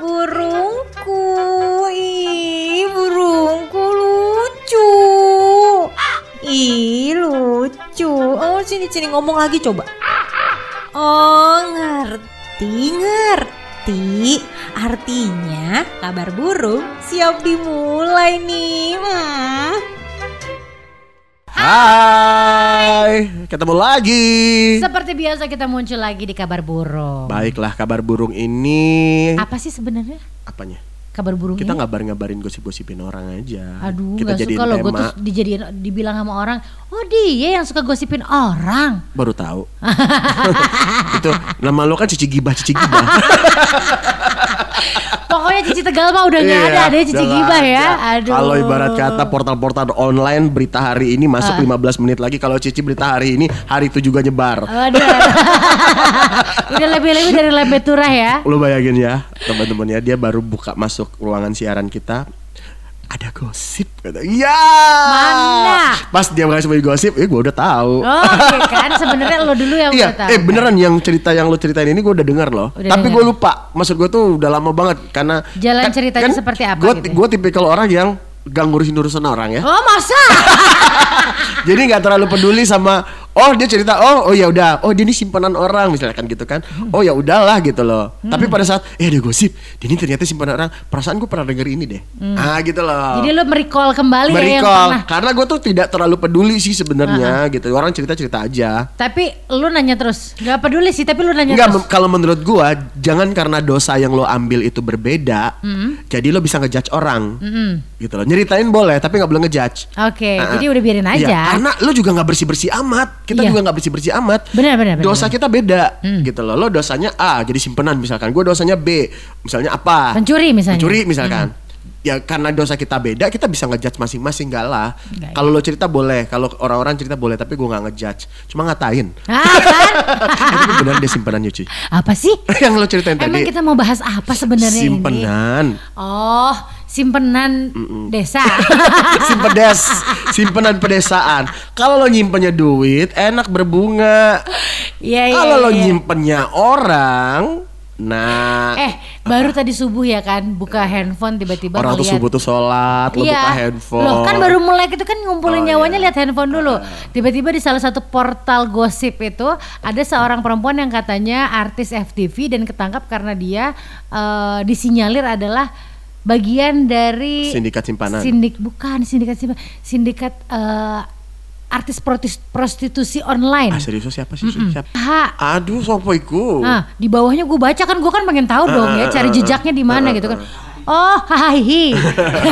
Burungku, ih burungku lucu. Ih lucu. Oh sini sini ngomong lagi coba. Oh ngerti ngerti. Artinya kabar burung siap dimulai nih. Hmm. Hai, ketemu lagi. Seperti biasa kita muncul lagi di kabar burung. Baiklah, kabar burung ini Apa sih sebenarnya apanya? kabar burung Kita ini? ngabar-ngabarin gosip-gosipin orang aja. Aduh, kita jadiin suka loh gue terus dijadiin dibilang sama orang, oh dia yang suka gosipin orang. Baru tahu. Itu nama lo kan cici gibah, cici gibah. Pokoknya Cici Tegal mah udah nggak Iya, ada, ada Cici Gibah ya. Aduh. Kalau ibarat kata portal-portal online berita hari ini masuk 15 menit lagi. Kalau Cici berita hari ini hari itu juga nyebar. Aduh. udah lebih-lebih dari lembe turah ya. Lo bayangin ya teman-teman ya dia baru buka masuk ruangan siaran kita ada gosip kata iya Mana? pas dia ngasih sebagai gosip eh gue udah tahu Oh, iya kan sebenarnya lo dulu yang iya tahu. eh beneran yang cerita yang lo ceritain ini gue udah dengar loh Udah tapi gue lupa maksud gue tuh udah lama banget karena Jalan ceritanya seperti apa gue gitu ya? gue tipikal orang yang gak ngurusin urusan orang ya Oh masa? jadi nggak terlalu peduli sama oh dia cerita oh oh ya udah oh dia ini simpanan orang misalkan gitu kan oh ya udahlah gitu loh Hmm. tapi pada saat eh ada gosip dia ini ternyata simpanan orang perasaan gue pernah denger ini deh ah gitu loh Hmm. Jadi lo merecall kembali ya yang Merecall. pernah. karena gue tuh tidak terlalu peduli sih sebenarnya gitu orang cerita cerita aja Tapi lo nanya terus. Gak peduli sih, tapi lo nanya Enggak, terus. kalau menurut gua jangan karena dosa yang lo ambil itu berbeda, jadi lo bisa ngejudge orang, gitu loh. Nyeritain boleh, tapi nggak boleh ngejudge. Oke, Ah, jadi ah. udah biarin Iya, aja. karena lo juga nggak bersih bersih amat, kita Iya. juga nggak bersih bersih amat. Benar, benar, benar, Dosa benar. kita beda, gitu loh. Lo dosanya A, jadi simpenan misalkan. Gue dosanya B, misalnya apa? Pencuri misalnya. Mencuri misalkan. Ya karena dosa kita beda, kita bisa ngejudge masing-masing enggak lah. Kalau lo cerita boleh, kalau orang-orang cerita boleh, tapi gue nggak ngejudge. Cuma ngatain. Ah, kan? Eh, tapi beneran dia simpenannya cuy. apa sih? yang lo ceritain Emang tadi. kita mau bahas apa sebenarnya ini? Simpenan. Oh, simpenan desa. Simpedes, simpenan pedesaan. Kalau lo nyimpennya duit, enak berbunga. Iya, iya. Kalau lo iya. nyimpennya orang, nah Eh, baru tadi subuh ya kan buka handphone tiba-tiba orang tuh subuh tuh sholat, lo Iya. buka handphone. Loh kan baru mulai gitu kan ngumpulin Oh, nyawanya iya. lihat handphone dulu. Tiba-tiba di salah satu portal gosip itu ada seorang perempuan yang katanya artis FTV dan ketangkap karena dia eh, disinyalir adalah bagian dari Sindikat simpanan. Sindik bukan sindikat simpanan, sindikat eh, artis protis- prostitusi online. ah serius siapa sih? Siapa? Ha, Aduh, sopo iku? Nah, di bawahnya gue baca kan gue kan pengen tahu dong ya cari jejaknya di mana gitu kan. Oh, hahihi.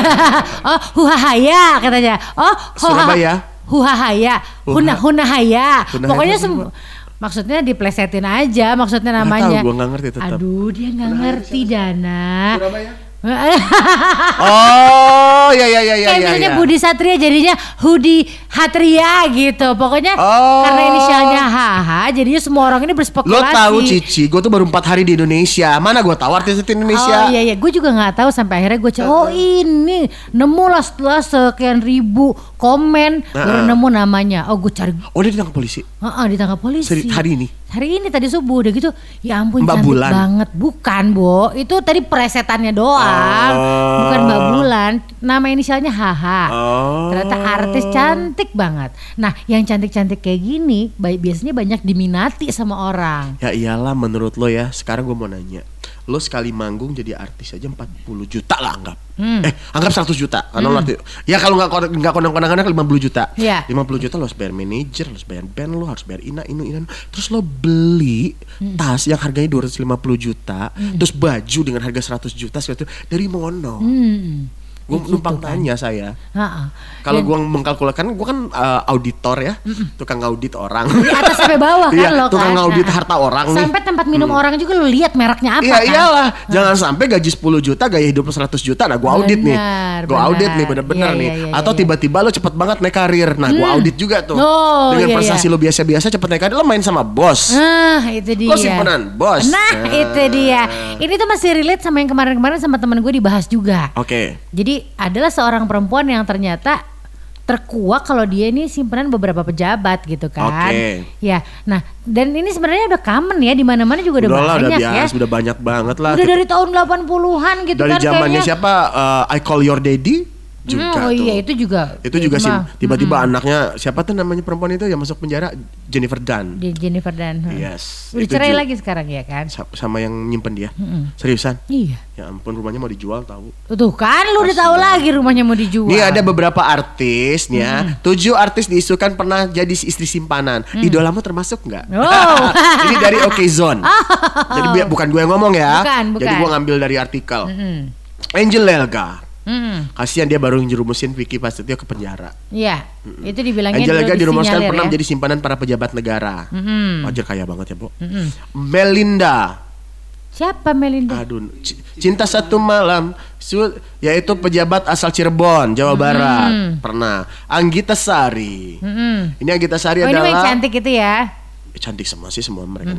oh, huhahaya katanya. Oh, huhaha- Surabaya? Huhahaya. Huna hunahaya. Hunahaya Pokoknya itu sem- maksudnya diplesetin aja maksudnya namanya. tahu, gua nggak ngerti tetap. Aduh, dia nggak ngerti Dana. Surabaya? Oh, ya ya ya ya Kayak ya. misalnya ya. Budi Satria jadinya Hudi Hatria gitu. Pokoknya Oh. karena inisialnya HH jadinya semua orang ini berspekulasi. Lo tahu Cici, gue tuh baru empat hari di Indonesia. Mana gue tahu artis di Indonesia? Oh iya iya, gue juga nggak tahu sampai akhirnya gue cek. Oh ini nemu lah setelah sekian ribu komen baru nemu namanya. Oh gue cari, Oh dia ditangkap polisi. Heeh, ditangkap polisi. Seri- hari ini? Hari ini tadi subuh udah gitu. Ya ampun Mbak cantik Bulan? banget. Bukan Bo, itu tadi presetannya doang. Oh. Bukan Mbak Bulan. Nama inisialnya HH. Oh. Ternyata artis cantik banget. Nah yang cantik-cantik kayak gini, biasanya banyak diminati sama orang. Ya iyalah menurut lo ya. Sekarang gue mau nanya. Lo sekali manggung jadi artis aja 40 juta lah anggap. Hmm. Eh anggap 100 juta. Karena lo arti- Ya kalau nggak nggak konang-konangan 50 juta. Iya. 50 juta lo harus bayar manajer, lo harus bayar band, lo harus bayar ina, inu, ina. Terus lo beli Hmm. tas yang harganya 250 juta. Terus baju dengan harga 100 juta. segala itu dari mono. Hmm. Gue Begitu numpang kan. tanya saya. Kalau gua mengkalkulkan, gua kan uh, auditor ya, tukang audit orang. Di atas sampai bawah kan Iya, lo kan. tukang audit Nah, harta orang nih. Sampai tempat minum orang juga lo lihat mereknya apa Iya kan. iyalah, jangan sampai gaji 10 juta, gaya hidup 100 juta, nah gua audit nih, gua audit nih bener-bener Iya, nih. iya, iya, Atau iya. tiba-tiba lo cepet banget naik karir, nah gua audit juga tuh. Oh, Dengan iya, prestasi iya. lo biasa-biasa cepet naik karir, lo main sama bos. Nah, itu dia. Lo simpenan, bos. Nah, Nah. itu dia. Ini tuh masih relate sama yang kemarin-kemarin sama temen gue dibahas juga. Oke, Jadi adalah seorang perempuan yang ternyata terkuak kalau dia ini simpanan beberapa pejabat gitu kan. Oke. Ya. Nah, dan ini sebenarnya udah common ya di mana-mana juga udah, Udah lah, udah banyak ya. udah banyak banget lah. Udah dari tahun 80-an gitu Dari kan zamannya kayaknya. siapa? uh, I Call Your Daddy juga Hmm, oh tuh. iya itu juga. Itu juga sih tiba-tiba anaknya siapa tuh namanya perempuan itu yang masuk penjara Jennifer Dunn. di Jennifer dan Yes. Udah cerai lagi sekarang ya kan? sa- sama yang nyimpen dia. Seriusan? Iya. Ya ampun rumahnya mau dijual tahu. Tuh kan lu udah tahu lagi rumahnya mau dijual. Nih ada beberapa artis nih ya. Tujuh artis diisukan pernah jadi istri simpanan. Idolamu termasuk nggak? Oh. Ini dari Oke Zone. Jadi bi- bukan gue yang ngomong ya. Bukan, Jadi bukan. gue ngambil dari artikel. Hmm. Angel Elga. Hmm. Kasihan dia baru jerumusin Vicky Prasetyo ke penjara. Iya. Itu dibilangnya Angel Elga dulu dirumuskan pernah ya. menjadi simpanan para pejabat negara. Mm-mm. Wajar kaya banget ya, Bu. Mm-mm. Melinda. Siapa Melinda? Aduh, cinta satu malam, yaitu pejabat asal Cirebon, Jawa Barat. Pernah. Anggita Sari. Mm-mm. Ini Anggita Sari Oh ini yang adalah cantik itu ya. Cantik semua sih semua mereka.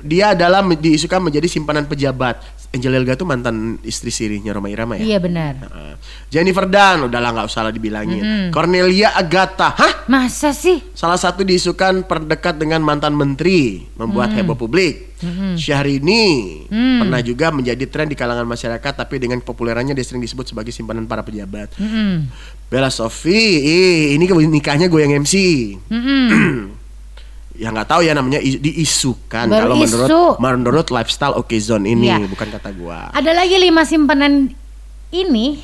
Dia adalah diisukan menjadi simpanan pejabat. Angel Elga tuh mantan istri sirinya Roma Irama ya. Iya benar. Heeh. Jennifer Dunn, udahlah nggak usah lah dibilangin. Cornelia Agatha, hah? Masa sih? Salah satu diisukan perdekat dengan mantan menteri, membuat heboh publik. Syahrini pernah juga menjadi tren di kalangan masyarakat, tapi dengan populerannya dia sering disebut sebagai simpanan para pejabat. Mm-mm. Bella Sophie, ih, ini nikahnya gue yang MC. Mm-mm. ya nggak tahu ya namanya diisukan kalau menurut menurut lifestyle oke zone ini Iya. bukan kata gua. Ada lagi lima simpanan ini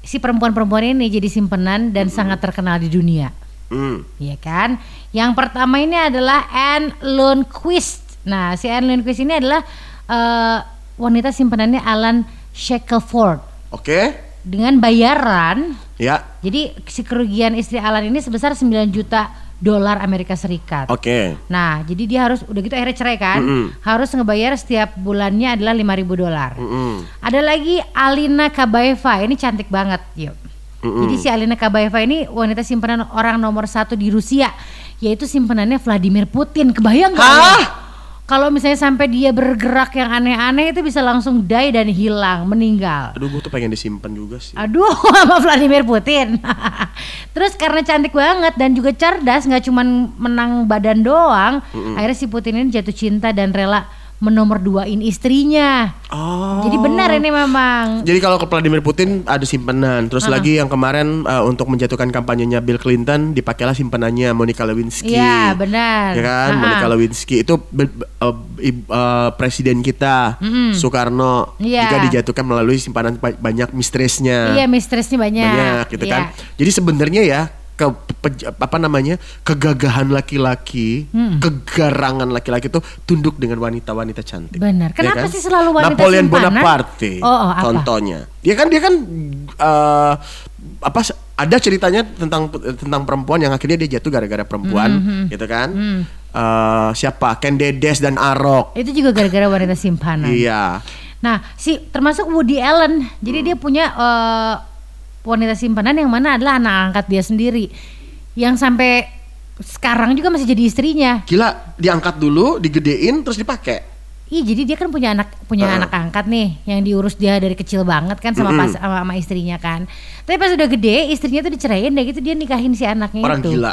si perempuan-perempuan ini jadi simpanan dan sangat terkenal di dunia. Hmm. Iya kan? Yang pertama ini adalah Anne Lundqvist. Nah, si Anne Lundqvist ini adalah eh, wanita simpanannya Alan Shackelford Oke, dengan bayaran. ya, Jadi si kerugian istri Alan ini sebesar 9 juta dolar Amerika Serikat. oke, Nah, jadi dia harus udah gitu akhirnya cerai kan? Mm-mm. Harus ngebayar setiap bulannya adalah 5.000 dolar. Mm-mm. Ada lagi Alina Kabaeva, ini cantik banget, yuk. Mm-mm. Jadi si Alina Kabaeva ini wanita simpanan orang nomor satu di Rusia, yaitu simpanannya Vladimir Putin. Kebayang? Hah? ya? Kalau misalnya sampai dia bergerak yang aneh-aneh itu bisa langsung die dan hilang, meninggal. Aduh, gua tuh pengen disimpan juga sih. Aduh, sama Vladimir Putin. Terus karena cantik banget dan juga cerdas, nggak cuman menang badan doang, akhirnya si Putin ini jatuh cinta dan rela menomor duain istrinya. Oh. Jadi benar ini memang. Jadi kalau ke Vladimir Putin ada simpanan, terus lagi yang kemarin uh, untuk menjatuhkan kampanyenya Bill Clinton dipakailah simpanannya Monica Lewinsky. Iya benar. Ya kan, Ha-ha. Monica Lewinsky itu uh, uh, presiden kita Soekarno Iya. juga dijatuhkan melalui simpanan ba- banyak mistresnya. Iya mistresnya banyak. banyak gitu kan. Iya. Jadi sebenarnya ya ke pe- apa namanya kegagahan laki-laki, kegarangan laki-laki itu tunduk dengan wanita-wanita cantik. Benar. Ya Kenapa kan? sih selalu wanita Napoleon simpanan? Bonaparte. Oh, oh, apa? Contohnya, dia kan dia kan eh, apa ada ceritanya tentang tentang perempuan yang akhirnya dia jatuh gara-gara perempuan, Hmm, gitu kan? Eh, siapa? Ken Dedes dan Arok. Itu juga gara-gara wanita simpanan. Iya. Nah, si termasuk Woody Allen. Jadi dia punya eh, wanita simpanan yang mana adalah anak angkat dia sendiri. Yang sampai sekarang juga masih jadi istrinya. Gila, diangkat dulu, digedein terus dipakai. Ih, jadi dia kan punya anak punya anak angkat nih yang diurus dia dari kecil banget kan sama pas sama, sama istrinya kan. Tapi pas udah gede, istrinya tuh diceraiin deh gitu dia nikahin si anaknya Orang itu. gila.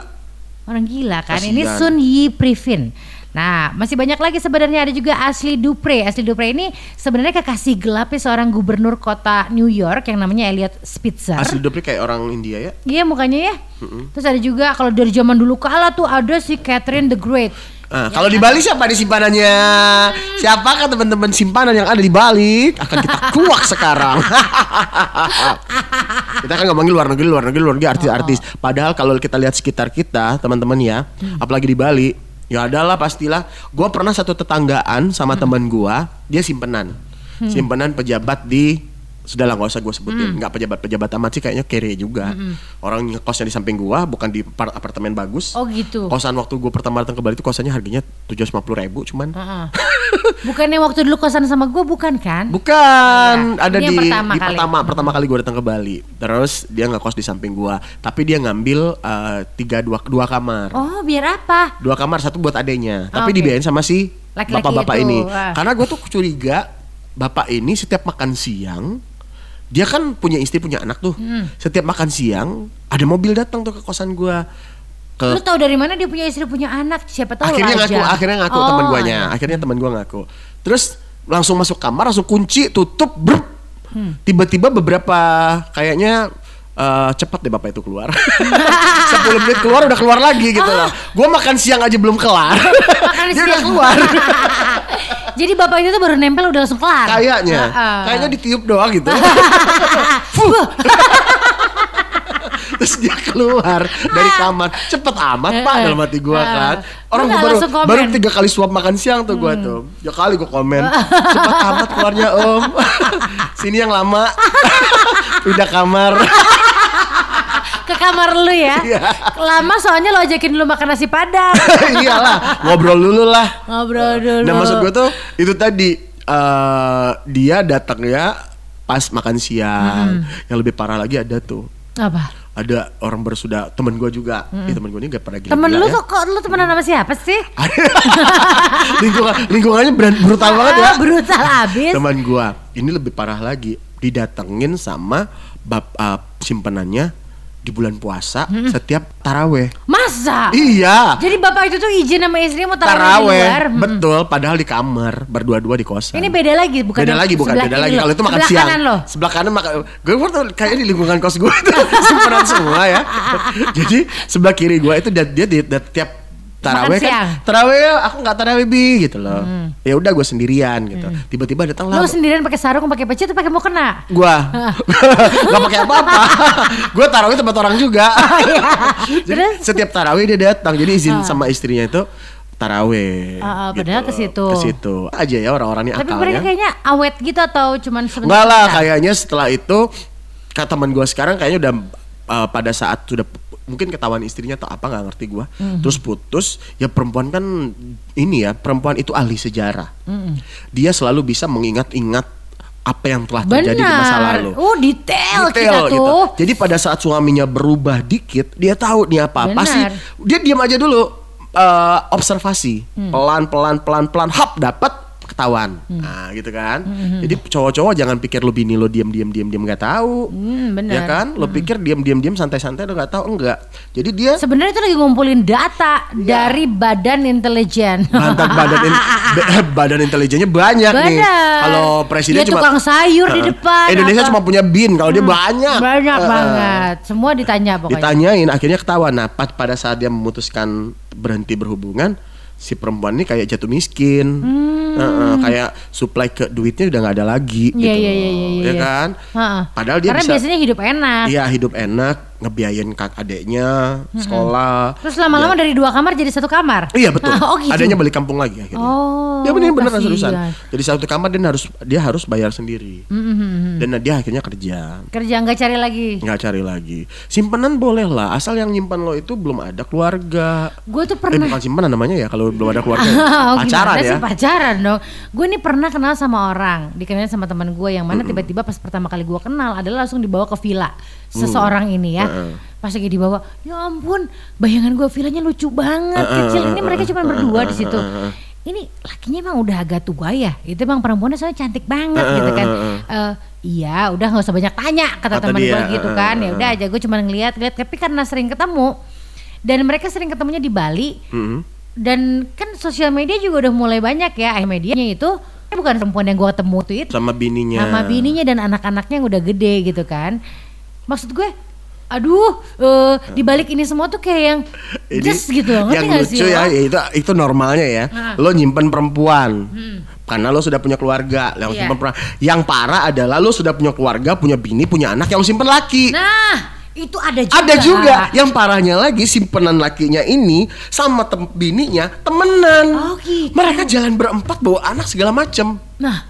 Orang gila kan. Ini Kasihan. Sun Yi Privin. Nah, masih banyak lagi sebenarnya ada juga Ashley Dupre. Ashley Dupre ini sebenarnya kekasih gelapnya seorang gubernur kota New York yang namanya Elliot Spitzer. Asli Dupri kayak orang India ya. Iya mukanya ya. Terus ada juga kalau dari zaman dulu kala tuh ada si Catherine the Great. Nah, kalau di Bali siapa di simpanannya? Siapakah teman-teman simpanan yang ada di Bali? Akan kita kuak sekarang. kita kan ngomongin luar negeri, luar negeri, luar negeri, artis-artis. Padahal kalau kita lihat sekitar kita, teman-teman ya, apalagi di Bali, ya adalah pastilah. Gua pernah satu tetanggaan sama teman gua, dia simpenan, simpenan pejabat di Sudahlah nggak usah gue sebutin, nggak pejabat-pejabat amat sih kayaknya kere juga. Orang ngekosnya di samping gua, bukan di par- apartemen bagus. Oh gitu. Kosan waktu gue pertama datang ke Bali itu kosannya harganya tujuh ribu cuman Heeh. Bukannya waktu dulu kosan sama gue bukan kan? bukan Iya. ada Ini di pertama di kali. pertama pertama kali gue datang ke Bali terus dia nggak kos di samping gua tapi dia ngambil eh, tiga dua dua kamar Oh biar apa? dua kamar satu buat adenya tapi Oke. dibiayain sama si bapak-bapak ini ah. karena gue tuh curiga bapak ini setiap makan siang dia kan punya istri punya anak tuh. Hmm. Setiap makan siang ada mobil datang tuh ke kosan gua. Ke Lu tahu dari mana dia punya istri punya anak? Siapa tahu akhirnya ngaku, aja. akhirnya ngaku Oh, teman guanya. iya. Akhirnya teman gua ngaku. Terus langsung masuk kamar, langsung kunci, tutup. Hmm. Tiba-tiba beberapa kayaknya eh, cepat deh bapak itu keluar. 10 menit keluar udah keluar lagi gitu loh. Gua makan siang aja belum kelar. Makan Dia udah siang. keluar. Jadi bapak itu tuh baru nempel udah langsung kelar. Kayaknya, Heeh. kayaknya ditiup doang gitu. Terus dia keluar dari kamar cepet amat pak dalam hati gua Ah. kan orang gua baru? Hmm. baru tiga kali suap makan siang tuh gua tuh ya kali gua komen cepet amat keluarnya om sini yang lama pindah kamar kamar lu ya. Iya. Lama soalnya lo ajakin lu makan nasi padang. iyalah ngobrol dulu lah Ngobrol dulu. Nah maksud gue tuh itu tadi eh dia datangnya pas makan siang. Yang lebih parah lagi ada tuh. Apa? Ada orang bersudah temen gue juga. Ya, temen gue ini gak pernah gila. Temen lu tuh kok lu temenan sama siapa sih? Lingkungan, lingkungannya brutal banget ya. Brutal abis. Teman gue ini lebih parah lagi. Didatengin sama bab eh, simpenannya di bulan puasa setiap taraweh. Masa? Iya. Jadi bapak itu tuh izin sama istrinya mau di Taraweh, luar. Mm. betul. Padahal di kamar berdua-dua di kosan. Ini beda lagi bukan beda lagi bukan beda lagi kalau itu makan sebelah siang kanan lo. sebelah kanan makan gue tuh kayaknya di lingkungan kos gue itu semua ya jadi sebelah kiri gue itu dia, dia, dia, dia tiap taraweh. Hmm. kan taraweh aku nggak taraweh bi gitu loh. Ya udah gue sendirian gitu. Tiba-tiba datang Lo lah sendirian pakai sarung pakai peci atau pakai mau kena? gue nggak pakai apa-apa. Gue taraweh tempat orang juga. Jadi Terus? setiap taraweh dia datang. Jadi izin sama istrinya itu taraweh Ah, ah, padahal ke situ. ke situ. Aja ya orang-orang ini Tapi akalnya. mereka kayaknya awet gitu atau cuman sebentar? Enggak lah, kayaknya setelah itu kata teman gue sekarang kayaknya udah uh, pada saat sudah mungkin ketahuan istrinya atau apa nggak ngerti gue, Mhm. terus putus. Ya perempuan kan ini ya, perempuan itu ahli sejarah. Mhm. Dia selalu bisa mengingat-ingat apa yang telah terjadi di masa lalu. Oh detail, Detail kita gitu. tuh. Jadi pada saat suaminya berubah dikit, dia tahu nih apa. Benar. Pasti dia diam aja dulu. uh, observasi Hmm. pelan pelan pelan pelan hap dapat ketahuan Hmm. nah gitu kan jadi cowok-cowok jangan pikir lo bini lo diam diam diam diam nggak tahu Hmm, benar. ya kan lo pikir diam diam diam santai santai lo nggak tahu enggak jadi dia Sebenarnya itu lagi ngumpulin data dari badan intelijen. Mantan badan in- ba- badan intelijennya banyak nih. Benar. Kalau presiden Dia cuma tukang sayur di Heeh. depan, Indonesia apa. cuma punya bin, kalau dia banyak. Banyak Heeh. banget. Semua ditanya pokoknya. Ditanyain akhirnya ketahuan. Nah, pa- pada saat dia memutuskan berhenti berhubungan, si perempuan ini kayak jatuh miskin. Heeh, kayak supply ke duitnya udah nggak ada lagi Hmm. Iya, gitu. loh. iya, iya, Ya iya. kan? Heeh. Padahal dia Karena bisa biasanya hidup enak. Iya, hidup enak, ngebiayain kak adeknya, sekolah. Terus lama-lama dari dua kamar jadi satu kamar. Iya betul. oh gitu. Adanya balik kampung lagi akhirnya. Oh, Ya bener kasihan. seriusan. Jadi satu kamar dia harus dia harus bayar sendiri. Mm-hmm. Dan dia akhirnya kerja. Kerja nggak cari lagi. nggak cari lagi. Simpanan boleh lah, asal yang nyimpan lo itu belum ada keluarga. Gue tuh Eh pernah bukan simpanan namanya ya kalau belum ada keluarga. Oh, Pacaran ya. sih pacaran dong. Gue ini pernah kenal sama orang, dikenalin sama teman gue yang mana tiba-tiba pas pertama kali gue kenal adalah langsung dibawa ke villa seseorang ini ya. Pas lagi dibawa, ya ampun, bayangan gue villanya lucu banget, kecil. Ini mereka cuma berdua di situ. Ini lakinya emang udah agak tua ya. Itu emang perempuannya soalnya cantik banget gitu kan. Eh, iya, udah nggak usah banyak tanya kata, Kata teman gue gitu kan. Ya udah aja gue cuma ngeliat lihat tapi karena sering ketemu dan mereka sering ketemunya di Bali Mm-mm. dan kan sosial media juga udah mulai banyak ya eh medianya itu eh, bukan perempuan yang gua ketemu tuh itu Sama bininya. sama bininya dan anak-anaknya yang udah gede gitu kan maksud gue aduh eh, di balik ini semua tuh kayak yang Ini just gitu ngerti yang lucu sih ya, ya itu itu normalnya ya. Nah. Lo nyimpen perempuan. Karena lo sudah punya keluarga, yang Iya. simpen perempuan. Yang parah adalah lo sudah punya keluarga, punya bini, punya anak yang lo simpen laki. nah itu ada juga Ada juga yang parahnya lagi simpenan lakinya ini sama tem bininya temenan. Oh, gitu. Mereka jalan berempat bawa anak segala macem. nah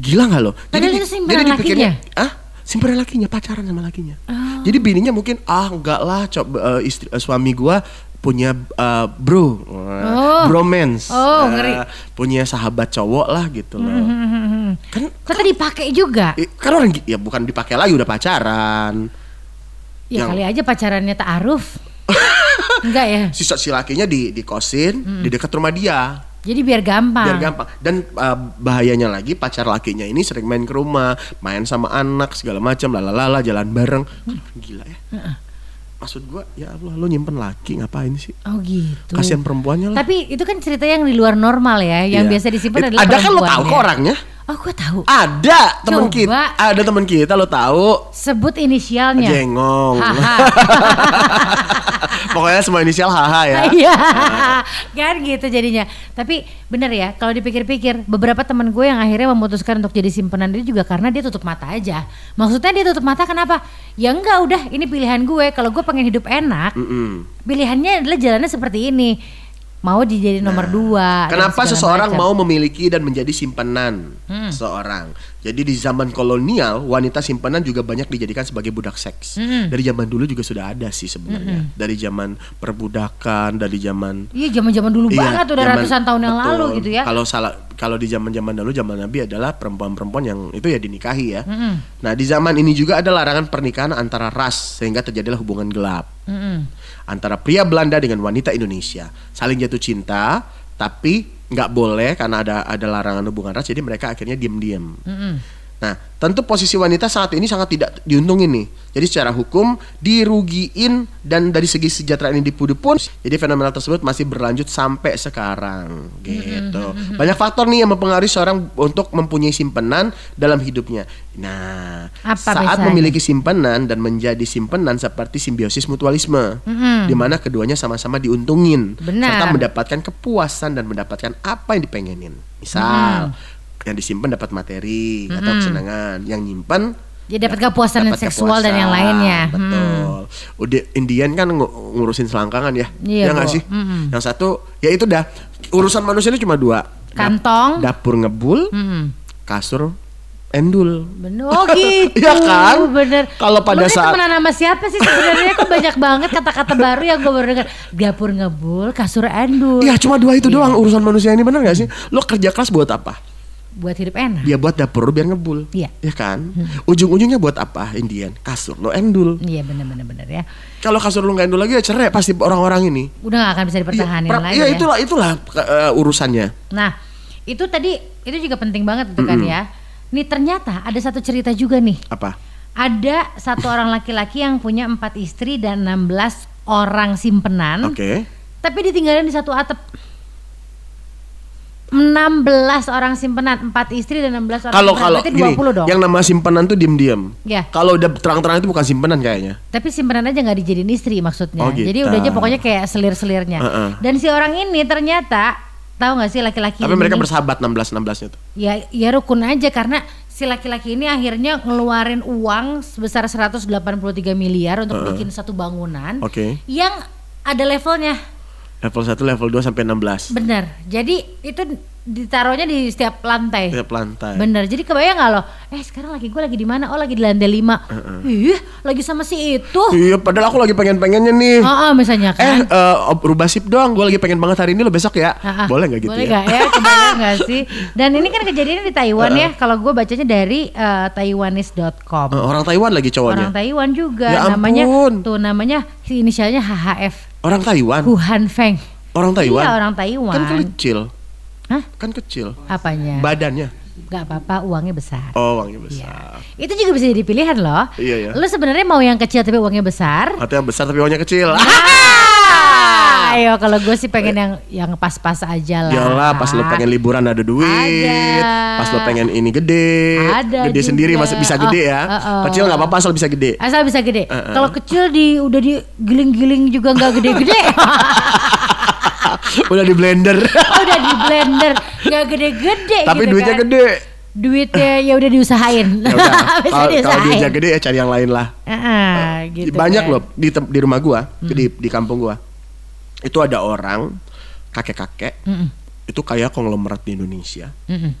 Gila nggak lo? Padahal itu simpenan dipikirnya, ah simpenan lakinya pacaran sama lakinya. Oh. Jadi bininya mungkin ah enggak lah coba eh, istri eh, suami gua punya eh, bro, Oh. bromance, Oh, Eh, ngeri. punya sahabat cowok lah gitu loh. hmm, Kan ternyata dipakai juga kan orang ya bukan dipakai lagi udah pacaran. ya yang- kali aja pacarannya ta'aruf enggak ya Si si lakinya di di kosin Hmm. di dekat rumah dia. Jadi biar gampang. biar gampang. Dan uh, bahayanya lagi pacar lakinya ini sering main ke rumah main sama anak segala macam lalalala jalan bareng. Gila ya. Maksud gua ya Allah lo nyimpen laki ngapain sih? Oh gitu. kasihan perempuannya lah. Tapi itu kan cerita yang di luar normal ya, yang Iya. biasa disimpan It- adalah ada kan lo tahu kok orangnya Oh, gue tahu. ada teman kita ada teman kita lo tahu Sebut inisialnya. jengong pokoknya semua inisial haha ya Iya, kan gitu jadinya. Tapi bener ya, kalau dipikir-pikir, beberapa teman gue yang akhirnya memutuskan untuk jadi simpenan dia juga karena dia tutup mata aja. Maksudnya dia tutup mata kenapa? Ya enggak udah, ini pilihan gue. Kalau gue pengen hidup enak, Mm-mm. pilihannya adalah jalannya seperti ini. Mau dijadi nomor dua. dan Kenapa seseorang macam. mau memiliki dan menjadi simpenan Hmm. seorang? Jadi di zaman kolonial wanita simpenan juga banyak dijadikan sebagai budak seks. Hmm. Dari zaman dulu juga sudah ada sih sebenarnya. Dari zaman perbudakan, dari zaman Iya, zaman-zaman dulu banget udah zaman- ratusan tahun yang betul. lalu gitu ya. Kalau salah kalau di zaman-zaman dulu zaman Nabi adalah perempuan-perempuan yang itu ya dinikahi ya. Mm-mm. Nah, di zaman ini juga ada larangan pernikahan antara ras sehingga terjadilah hubungan gelap Mm-mm. Antara pria Belanda dengan wanita Indonesia saling jatuh cinta tapi nggak boleh karena ada ada larangan hubungan ras jadi mereka akhirnya diem-diem Mm-mm. Nah tentu posisi wanita saat ini sangat tidak diuntungin nih jadi secara hukum dirugiin dan dari segi kesejahteraan individu pun jadi fenomena tersebut masih berlanjut sampai sekarang gitu banyak faktor nih yang mempengaruhi seorang untuk mempunyai simpenan dalam hidupnya nah Apa saat misalnya? memiliki simpenan dan menjadi simpenan seperti simbiosis mutualisme Mm-mm. di mana keduanya sama-sama diuntungin Benar. serta mendapatkan kepuasan dan mendapatkan apa yang dipengenin. Misal yang disimpan dapat materi atau kesenangan, yang nyimpan Jadi dapat kepuasan dan dapat seksual dan yang kepuasan. lainnya. Hmm. Betul. Udah Indian kan ngu- ngurusin selangkangan ya. Iya, ya nggak sih? Mm-mm. Yang satu ya itu dah urusan manusia itu cuma dua. Dap- Kantong. dapur ngebul, Mm-mm. kasur endul. Bener, oh gitu. Iya kan? Bener. Kalau pada Lu saat- temenan sama siapa sih sebenarnya? Kok banyak banget kata-kata baru yang gue baru dengar. Dapur ngebul, kasur endul. Iya cuma dua itu Iya. doang urusan manusia ini benar nggak sih? Lo kerja keras buat apa? Buat hidup enak. Dia buat dapur biar ngebul. Iya. Ya kan? Ujung-ujungnya buat apa Indian? Kasur lo endul. Iya bener-bener bener ya. Kalau kasur lo nggak endul lagi ya cerai pasti orang-orang ini. Udah gak akan bisa dipertahankan pra- lagi iya, ya. itulah itulah uh, urusannya. Nah, itu tadi itu juga penting banget itu kan ya. Nih ternyata ada satu cerita juga nih. Apa? Ada satu orang laki-laki yang punya empat istri dan 16 orang simpenan. Oke. Tapi ditinggalin di satu atap. 16 orang simpenan, 4 istri dan 16 orang Kalau simpenan. kalau Berarti gini, 20 dong. yang nama simpanan tuh diem-diem. Ya. Kalau udah terang-terang itu bukan simpanan kayaknya. Tapi simpenan aja nggak dijadiin istri maksudnya. Oh, gitu. Jadi udah aja pokoknya kayak selir-selirnya. Heeh. Dan si orang ini ternyata tahu nggak sih laki-laki Tapi ini mereka bersahabat 16 16-nya tuh. ya ya rukun aja karena si laki-laki ini akhirnya ngeluarin uang sebesar 183 miliar untuk bikin satu bangunan Oke. yang ada levelnya. Level 1, level 2 sampai 16. Bener. Jadi itu ditaruhnya di setiap lantai. Tiap lantai. Bener, jadi kebayang nggak lo? Eh sekarang laki gue lagi di mana? Oh lagi di lantai 5 Ih, lagi sama si itu. Iya, padahal aku lagi pengen-pengennya nih. Oh, oh, misalnya kan. eh, ob- rubah sip doang. Gue lagi pengen banget hari ini lo besok ya. Ah, ah. Boleh nggak gitu Boleh ya? nggak ya? Kebayang nggak sih? Dan ini kan kejadiannya di Taiwan ya. Kalau gue bacanya dari eh, taiwanis.com. Eh, orang Taiwan lagi cowoknya. Orang Taiwan juga Ya namanya tuh namanya si inisialnya HHF. Orang Taiwan. Huhan Feng. Orang Taiwan. Iya, orang Taiwan. Kan kecil. Hah? Kan kecil. Apanya? Badannya. Gak apa-apa, uangnya besar. Oh, uangnya Iya. besar. Itu juga bisa jadi pilihan loh. Iya, iya. Lu sebenarnya mau yang kecil tapi uangnya besar? Atau yang besar tapi uangnya kecil. Ah, ayo kalau gue sih pengen yang yang pas-pas aja lah. Yalah, pas lo pengen liburan ada duit, Ada. pas lo pengen ini gede, Ada gede juga. sendiri masih bisa gede Oh, ya. oh, oh. Kecil nggak apa-apa asal bisa gede. Asal bisa gede. Uh-uh. Kalau kecil di udah digiling-giling juga nggak gede-gede. Udah di blender, udah di blender nggak gede-gede. tapi gitu duitnya kan. gede. Duitnya ya udah diusahain. Ya kalau duitnya gede ya cari yang lain lah. Heeh, gitu Banyak kan. loh di di rumah gua, Hmm. di di kampung gua. Itu ada orang kakek-kakek Mm-mm, itu kayak konglomerat di Indonesia. mm-mm.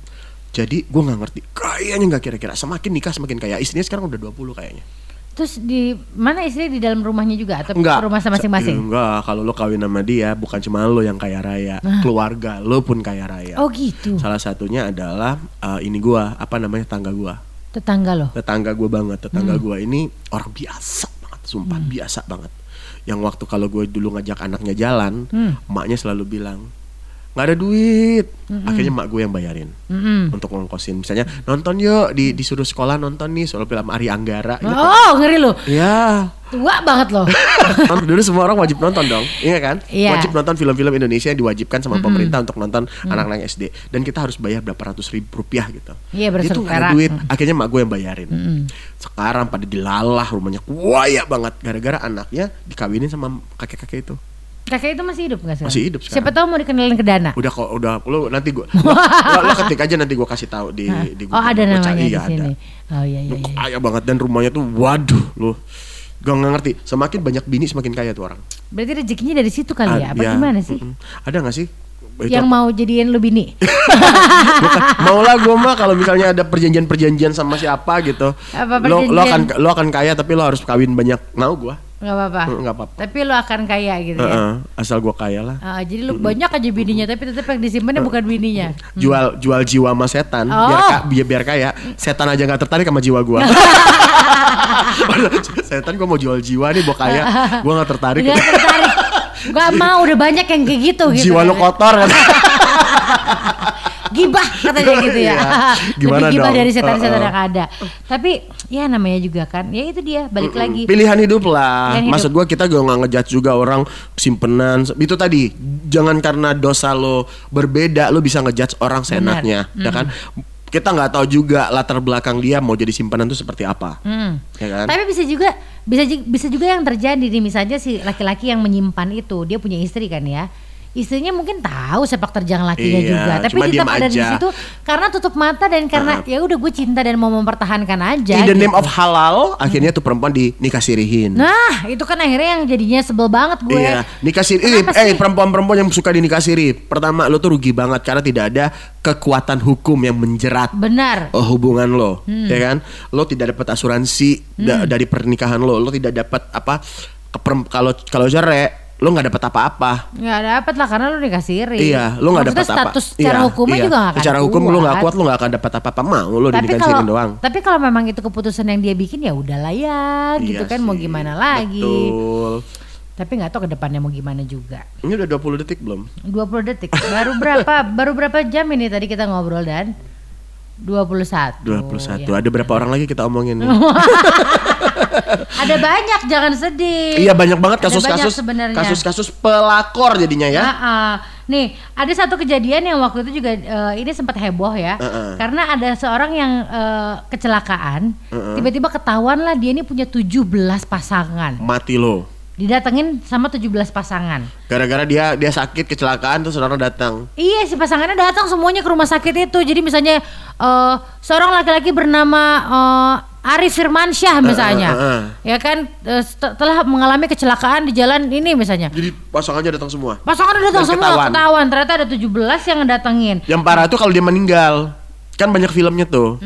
Jadi gua nggak ngerti, kayaknya nggak kira-kira semakin nikah semakin kaya. Istrinya sekarang udah 20 kayaknya. Terus di mana istri di dalam rumahnya juga atau Enggak. rumah sama masing-masing? Enggak, kalau lo kawin sama dia bukan cuma lo yang kaya raya, keluarga lo pun kaya raya. Oh gitu. Salah satunya adalah eh, ini gua, apa namanya tangga gua. Tetangga loh. Tetangga gua banget, tetangga Hmm. gua ini orang biasa banget, sumpah biasa banget. Yang waktu kalau gue dulu ngajak anaknya jalan, Hmm. emaknya selalu bilang, nggak ada duit. Akhirnya mak gue yang bayarin Mm-mm. untuk ngongkosin. Misalnya nonton yuk di disuruh sekolah nonton nih soal film Ari Anggara gitu. Oh, ngeri lu. ya Tua banget loh. dulu semua orang wajib nonton dong iya kan? Iya. wajib nonton film-film Indonesia yang diwajibkan sama pemerintah untuk nonton anak-anak SD dan kita harus bayar berapa ratus ribu rupiah gitu. Iya, berdasarkan itu nggak ada duit. Akhirnya mak gue yang bayarin. Sekarang pada dilalah rumahnya kuaya banget. Gara-gara anaknya dikawinin sama kakek-kakek itu Kakek itu masih hidup nggak sekarang? Masih hidup sekarang. Siapa tahu mau dikenalin ke Dana. udah kok udah lu nanti gue lo, lo, lo ketik aja nanti gue kasih tahu di di oh, ada Google. Lo namanya cari, di iya, sini. ada. Oh iya iya iya. kaya banget dan rumahnya tuh waduh lu gue nggak ngerti semakin banyak bini semakin kaya tuh orang Berarti rezekinya dari situ kali ya? Apa Iya, gimana sih? mm-mm. ada nggak sih Itu Yang mau jadiin lu bini? Bukan. mau lah gue mah kalau misalnya ada perjanjian-perjanjian sama siapa gitu Apa lo lo akan perjanjian? lo akan kaya tapi lo harus kawin banyak mau gue Gak apa-apa. nggak apa-apa Tapi lu akan kaya gitu ya. Heeh, asal gue kaya lah Ah, jadi lu banyak aja bininya tapi tetap yang disimpannya bukan bininya. jual jual jiwa sama setan Oh. biar ka- biar biar kaya setan aja nggak tertarik sama jiwa gua setan gua mau jual jiwa nih mau kaya gua nggak tertarik Gak tertarik. Gak mau udah banyak yang kayak gitu gitu. jiwa lo kan. kotor kan Gibah katanya gitu ya. Iya. Gimana Lebih gibah dong? dari setan-setan Heeh. yang ada. Tapi ya namanya juga kan. Ya itu dia balik lagi. pilihan hidup lah Pilihan hidup. maksud gua kita gak ngejudge juga orang simpenan itu tadi jangan karena dosa lo berbeda lo bisa ngejudge orang seenaknya ya kan kita nggak tahu juga latar belakang dia mau jadi simpanan tuh seperti apa Hmm. ya kan Tapi bisa juga bisa bisa juga yang terjadi nih misalnya si laki-laki yang menyimpan itu dia punya istri kan ya. Istrinya mungkin tahu sepak terjang lakinya Iya, juga, tapi tetap ada di aja. situ karena tutup mata dan karena ya udah gue cinta dan mau mempertahankan aja. in the name gitu. of halal akhirnya tuh perempuan dinikah sirihin Nah, itu kan akhirnya yang jadinya sebel banget gue. Iya, nikah siri. Kenapa Eh, sih? perempuan-perempuan yang suka dinikah siri. Pertama, lo tuh rugi banget karena tidak ada kekuatan hukum yang menjerat Benar. oh, hubungan lo, Hmm. ya kan? Lo tidak dapat asuransi da- dari pernikahan lo. Lo tidak dapat apa? Kalau kalau cerai, lo nggak dapat apa-apa. Nggak dapet lah karena lu nikah siri. Iya, lo nggak dapat apa. status secara Iya, hukumnya iya. juga nggak akan Secara hukum lo nggak kuat. lo nggak akan dapat apa-apa. Mau lo Tapi kalau siri doang. tapi kalau memang itu keputusan yang dia bikin ya udahlah ya gitu Iya kan mau sih, gimana lagi. Betul. Tapi nggak tahu ke depannya mau gimana juga. Ini udah 20 detik belum? 20 detik. Baru berapa baru berapa jam ini tadi kita ngobrol dan 21. 21. Ya. Ada berapa orang lagi kita omongin nih? Ada banyak jangan sedih. Iya banyak banget kasus-kasus kasus-kasus pelakor jadinya ya. Heeh. Nih, ada satu kejadian yang waktu itu juga eh, ini sempat heboh ya. Heeh. Karena ada seorang yang eh, kecelakaan, tiba-tiba ketahuan lah dia ini punya 17 pasangan. Mati lo. Didatengin sama 17 pasangan. Gara-gara dia dia sakit kecelakaan terus orang datang. Iya, si pasangannya datang semuanya ke rumah sakit itu. Jadi misalnya eh, seorang laki-laki bernama eh, Arif Firmansyah misalnya. eh, eh. Ya kan eh, setelah mengalami kecelakaan di jalan ini misalnya. Jadi pasangannya datang semua. Pasangan datang Dan semua ketahuan. ketahuan. Ternyata ada 17 yang datengin. Yang parah tuh kalau dia meninggal. Kan banyak filmnya tuh.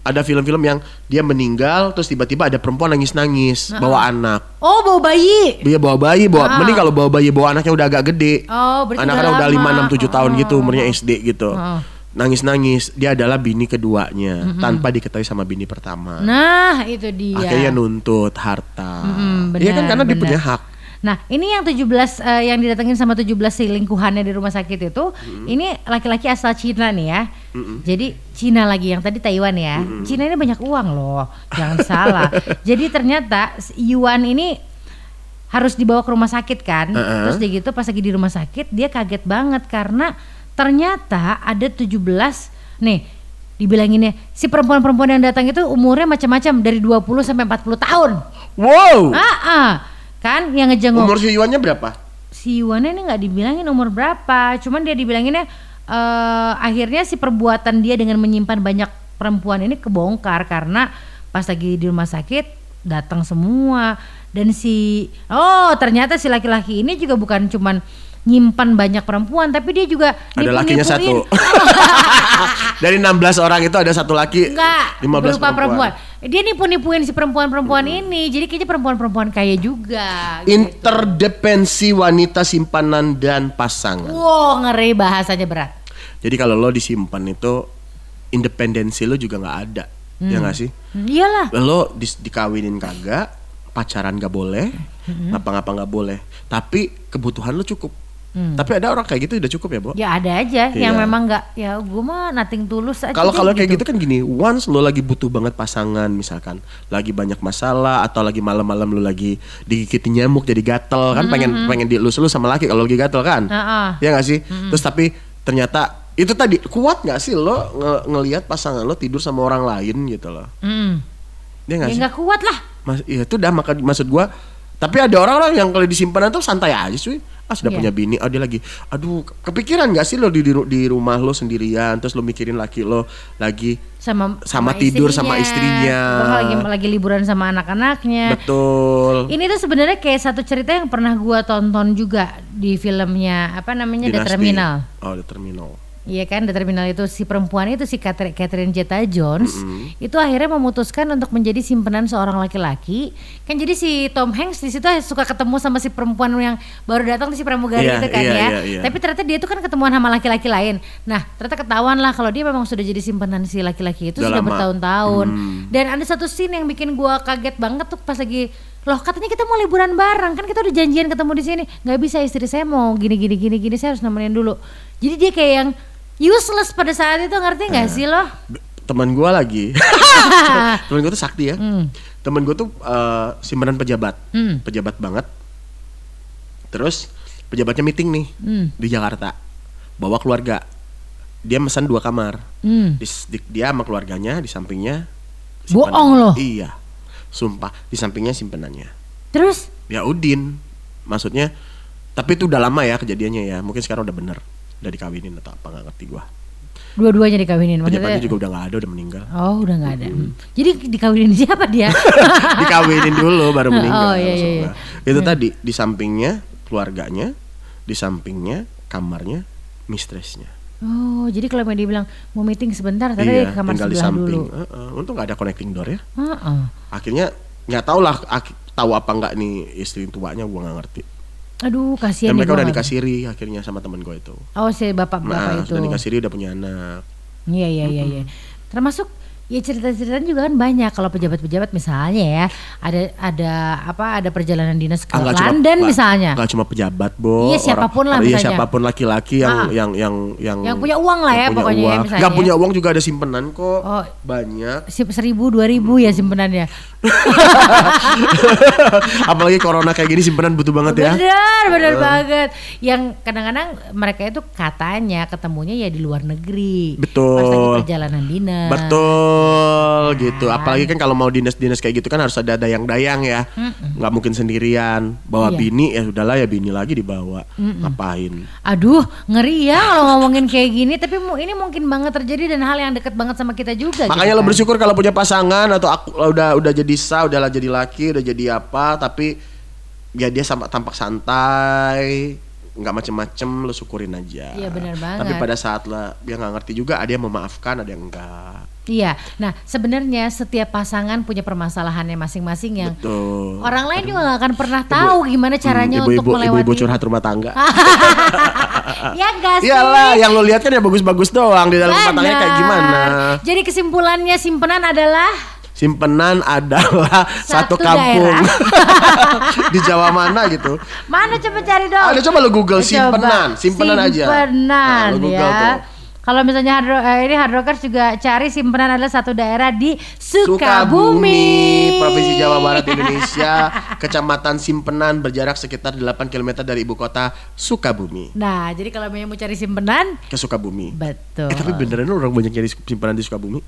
Ada film-film yang dia meninggal terus tiba-tiba ada perempuan nangis-nangis bawa anak. Oh, bawa bayi. Dia bawa bayi, bawa Ah. mending kalau bawa bayi bawa anaknya udah agak gede. Oh, berarti Anaknya udah. 5 6 7 tahun gitu, Oh. umurnya SD gitu. Oh. Nangis-nangis, dia adalah bini keduanya tanpa diketahui sama bini pertama. Nah, itu dia. Akhirnya nuntut harta. Iya kan benar, karena dia benar. punya hak. Nah, ini yang 17 eh, yang didatengin sama 17 selingkuhannya di rumah sakit itu, ini laki-laki asal Cina nih ya. Jadi Cina lagi yang tadi Taiwan ya. Cina ini banyak uang loh, jangan salah. Jadi ternyata si Yuan ini harus dibawa ke rumah sakit kan. Uh-uh. Terus dia gitu pas lagi di rumah sakit dia kaget banget karena ternyata ada 17 nih dibilanginnya si perempuan-perempuan yang datang itu umurnya macam-macam dari 20 sampai 40 tahun. Wow. Ah, ah. kan yang ngejenguk Umur si Yuannya berapa? si Yuannya ini nggak dibilangin umur berapa, cuman dia dibilanginnya eh, akhirnya si perbuatan dia dengan menyimpan banyak perempuan ini kebongkar karena pas lagi di rumah sakit datang semua dan si oh ternyata si laki-laki ini juga bukan cuman nyimpan banyak perempuan tapi dia juga Ada lakinya satu. Dari 16 orang itu ada satu laki. Enggak, 15 berupa perempuan. perempuan. Dia nipu-nipuin si perempuan-perempuan ini. Jadi kayaknya perempuan-perempuan kaya juga. gitu. Interdepensi wanita simpanan dan pasangan. Wow, ngeri bahasanya berat. Jadi kalau lo disimpan itu independensi lo juga nggak ada. Ya nggak sih? Hmm, Iyalah. Lo dis- dikawinin kagak, pacaran gak boleh, ngapa-ngapa nggak boleh. Tapi kebutuhan lo cukup. Tapi ada orang kayak gitu udah cukup ya, Bo. Ya ada aja yang Iya. memang nggak ya gue mah nating tulus aja. Kalau kalau kayak gitu kan gini, once lo lagi butuh banget pasangan misalkan, lagi banyak masalah atau lagi malam-malam lo lagi digigitin nyamuk jadi gatel kan pengen pengen dielus-elus sama laki kalau lagi gatel kan? Heeh. Ya nggak sih? Terus tapi ternyata itu tadi kuat nggak sih lo nge- ngelihat pasangan lo tidur sama orang lain gitu loh? Hmm. Dia nggak Ya sih? nggak kuat lah. Mas, iya itu dah maka maksud gua. Tapi ada orang-orang yang kalau disimpanan tuh santai aja cuy. Ah sudah Iya. punya bini, ah dia lagi, aduh kepikiran gak sih lo di, di, ru- di rumah lo sendirian, terus lo mikirin laki lo lagi sama Sama tidur sama istrinya. Lagi lagi liburan sama anak-anaknya. betul. Ini tuh sebenarnya kayak satu cerita yang pernah gua tonton juga di filmnya apa namanya The Dinasti. Terminal. Oh, The Terminal. Iya kan, The Terminal itu si perempuan itu si Catherine, Catherine Zeta-Jones itu akhirnya memutuskan untuk menjadi simpenan seorang laki-laki. Kan jadi si Tom Hanks di situ suka ketemu sama si perempuan yang baru datang tuh si pramugari Iya, itu kan iya, ya. iya, iya. Tapi ternyata dia tuh kan ketemuan sama laki-laki lain. Nah, ternyata ketahuan lah kalau dia memang sudah jadi simpenan si laki-laki itu Udah sudah bertahun-tahun. Hmm. Dan ada satu scene yang bikin gua kaget banget tuh pas lagi loh katanya kita mau liburan bareng kan kita udah janjian ketemu di sini nggak bisa istri saya mau gini gini gini gini saya harus nemenin dulu jadi dia kayak yang useless pada saat itu ngerti nggak sih lo Teman gua lagi. Temen gua tuh sakti ya. Temen gua tuh eh, simpanan pejabat. Hmm. Pejabat banget. Terus pejabatnya meeting nih Hmm. di Jakarta. Bawa keluarga. Dia pesan dua kamar. Hmm. Di, di- dia sama keluarganya di sampingnya Bohong loh. Iya. Sumpah, di sampingnya simpenannya. terus Ya Udin. Maksudnya tapi itu udah lama ya kejadiannya ya. Mungkin sekarang udah bener. Udah dikawinin atau apa nggak ngerti gua. dua-duanya dikawinin Pejabatnya maksudnya juga udah nggak ada, udah meninggal. oh udah nggak ada Hmm. jadi dikawinin siapa dia dikawinin dulu baru meninggal. Oh, iya, iya, iya. Itu tadi di sampingnya keluarganya, di sampingnya kamarnya mistressnya. oh jadi kalau dia bilang mau meeting sebentar tadi iya, di kamar tinggal di sebelah samping. dulu Heeh, untung nggak ada connecting door ya. Heeh. Akhirnya nggak tahu lah tahu apa nggak nih istri tuanya gua nggak ngerti. Aduh kasihan Dan mereka udah nikasiri akhirnya sama temen gue itu. oh si bapak bapak Nah, itu sudah nikasiri udah punya anak. Iya iya iya iya. Termasuk ya cerita-cerita juga kan banyak kalau pejabat-pejabat misalnya ya ada ada apa ada perjalanan dinas ke Ah, cuma- London nggak- misalnya. nggak cuma pejabat, Bo. Iya, siapa pun lah Iya, misalnya. siapa pun laki-laki yang, Ah. yang yang yang Yang punya uang lah ya punya pokoknya ya uang. misalnya Nggak ya. punya uang juga ada simpenan kok. Oh. Banyak. Seribu dua ribu ya simpenannya. Apalagi corona kayak gini simpenan butuh banget ya. Bener bener banget. Yang kadang-kadang mereka itu katanya ketemunya ya di luar negeri. Betul. Pas lagi perjalanan dinas. Betul gitu. Apalagi kan kalau mau dinas-dinas kayak gitu kan harus ada dayang-dayang ya. Nggak mungkin sendirian. Bawa Iya. bini ya udahlah ya bini lagi dibawa. Ngapain? Aduh ngeri ya kalau ngomongin kayak gini. Tapi ini mungkin banget terjadi dan hal yang deket banget sama kita juga. Makanya gitu lo kan. bersyukur kalau punya pasangan atau aku udah udah jadi sah, udah lah jadi laki, udah jadi apa, tapi ya dia sama tampak santai, nggak macem-macem, lo syukurin aja. Iya, benar Tapi banget. pada saat lah dia nggak ngerti juga, ada yang memaafkan, ada yang enggak. Iya, nah sebenarnya setiap pasangan punya permasalahannya masing-masing yang Tuh. orang lain juga gak akan pernah tahu gimana caranya Hmm, untuk ibu-ibu, melewati. ibu-ibu curhat rumah tangga. ya gas. Iyalah, yang lo lihat kan ya bagus-bagus doang di dalam rumah tangganya kayak gimana. Jadi kesimpulannya simpenan adalah Simpenan adalah satu, Satu kampung di Jawa mana gitu. mana coba cari dong. Ada coba lo Google Coba. simpenan, simpenan aja. Simpenan Nah, lo Google ya. tuh. Kalau misalnya hard, eh, ini hard rockers juga cari simpenan adalah satu daerah di Sukabumi, Sukabumi, Provinsi Jawa Barat Indonesia, Kecamatan Simpenan berjarak sekitar 8 km dari ibu kota Sukabumi. Nah, jadi kalau mau cari simpenan, Ke Sukabumi. betul. Eh, tapi beneran orang banyak nyari simpenan di Sukabumi?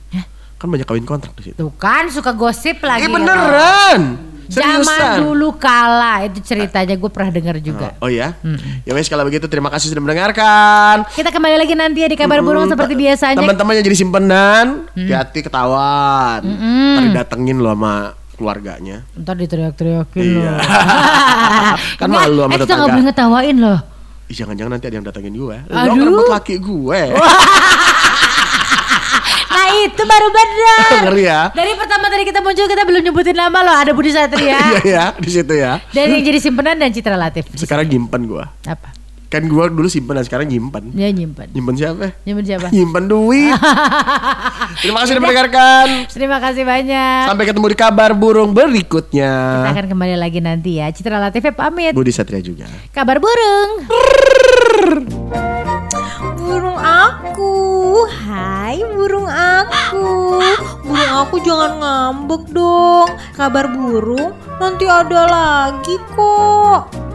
Kan banyak kawin kontrak di situ. Tuh kan suka gosip lagi. Eh beneran. Zaman Seriusan. dulu kala itu ceritanya gue pernah dengar juga. Oh ya? Ya wes kalau begitu terima kasih sudah mendengarkan. Kita kembali lagi nanti ya di kabar burung Hmm, seperti te- biasanya. Teman-teman yang jadi simpenan, hati-hati ketahuan. Ntar didatengin loh sama keluarganya. Ntar diteriak-teriakin Iya. loh. Kan Nggak, malu sama eh, kita tetangga. nggak boleh ngetawain loh. Ih, jangan-jangan nanti ada yang datengin gue. Lo ngerebut laki gue. Itu baru benar. Ngeri ya. Dari pertama tadi kita muncul kita belum nyebutin nama loh. Ada Budi Satria. Iya ya, di situ ya. Dan yang jadi simpenan dan Citra Latif. Sekarang nyimpen gue. Apa? Kan gua dulu simpen, sekarang nyimpen. Dia nyimpen. Nyimpen siapa? Nyimpen siapa? Nyimpen duit. Terima kasih sudah mendengarkan. Terima kasih banyak. Sampai ketemu di kabar burung berikutnya. Kita akan kembali lagi nanti ya. Citra Latifah pamit. Budi Satria juga. Kabar burung. Hai burung aku. Burung aku jangan ngambek dong. Kabar burung? Nanti ada lagi kok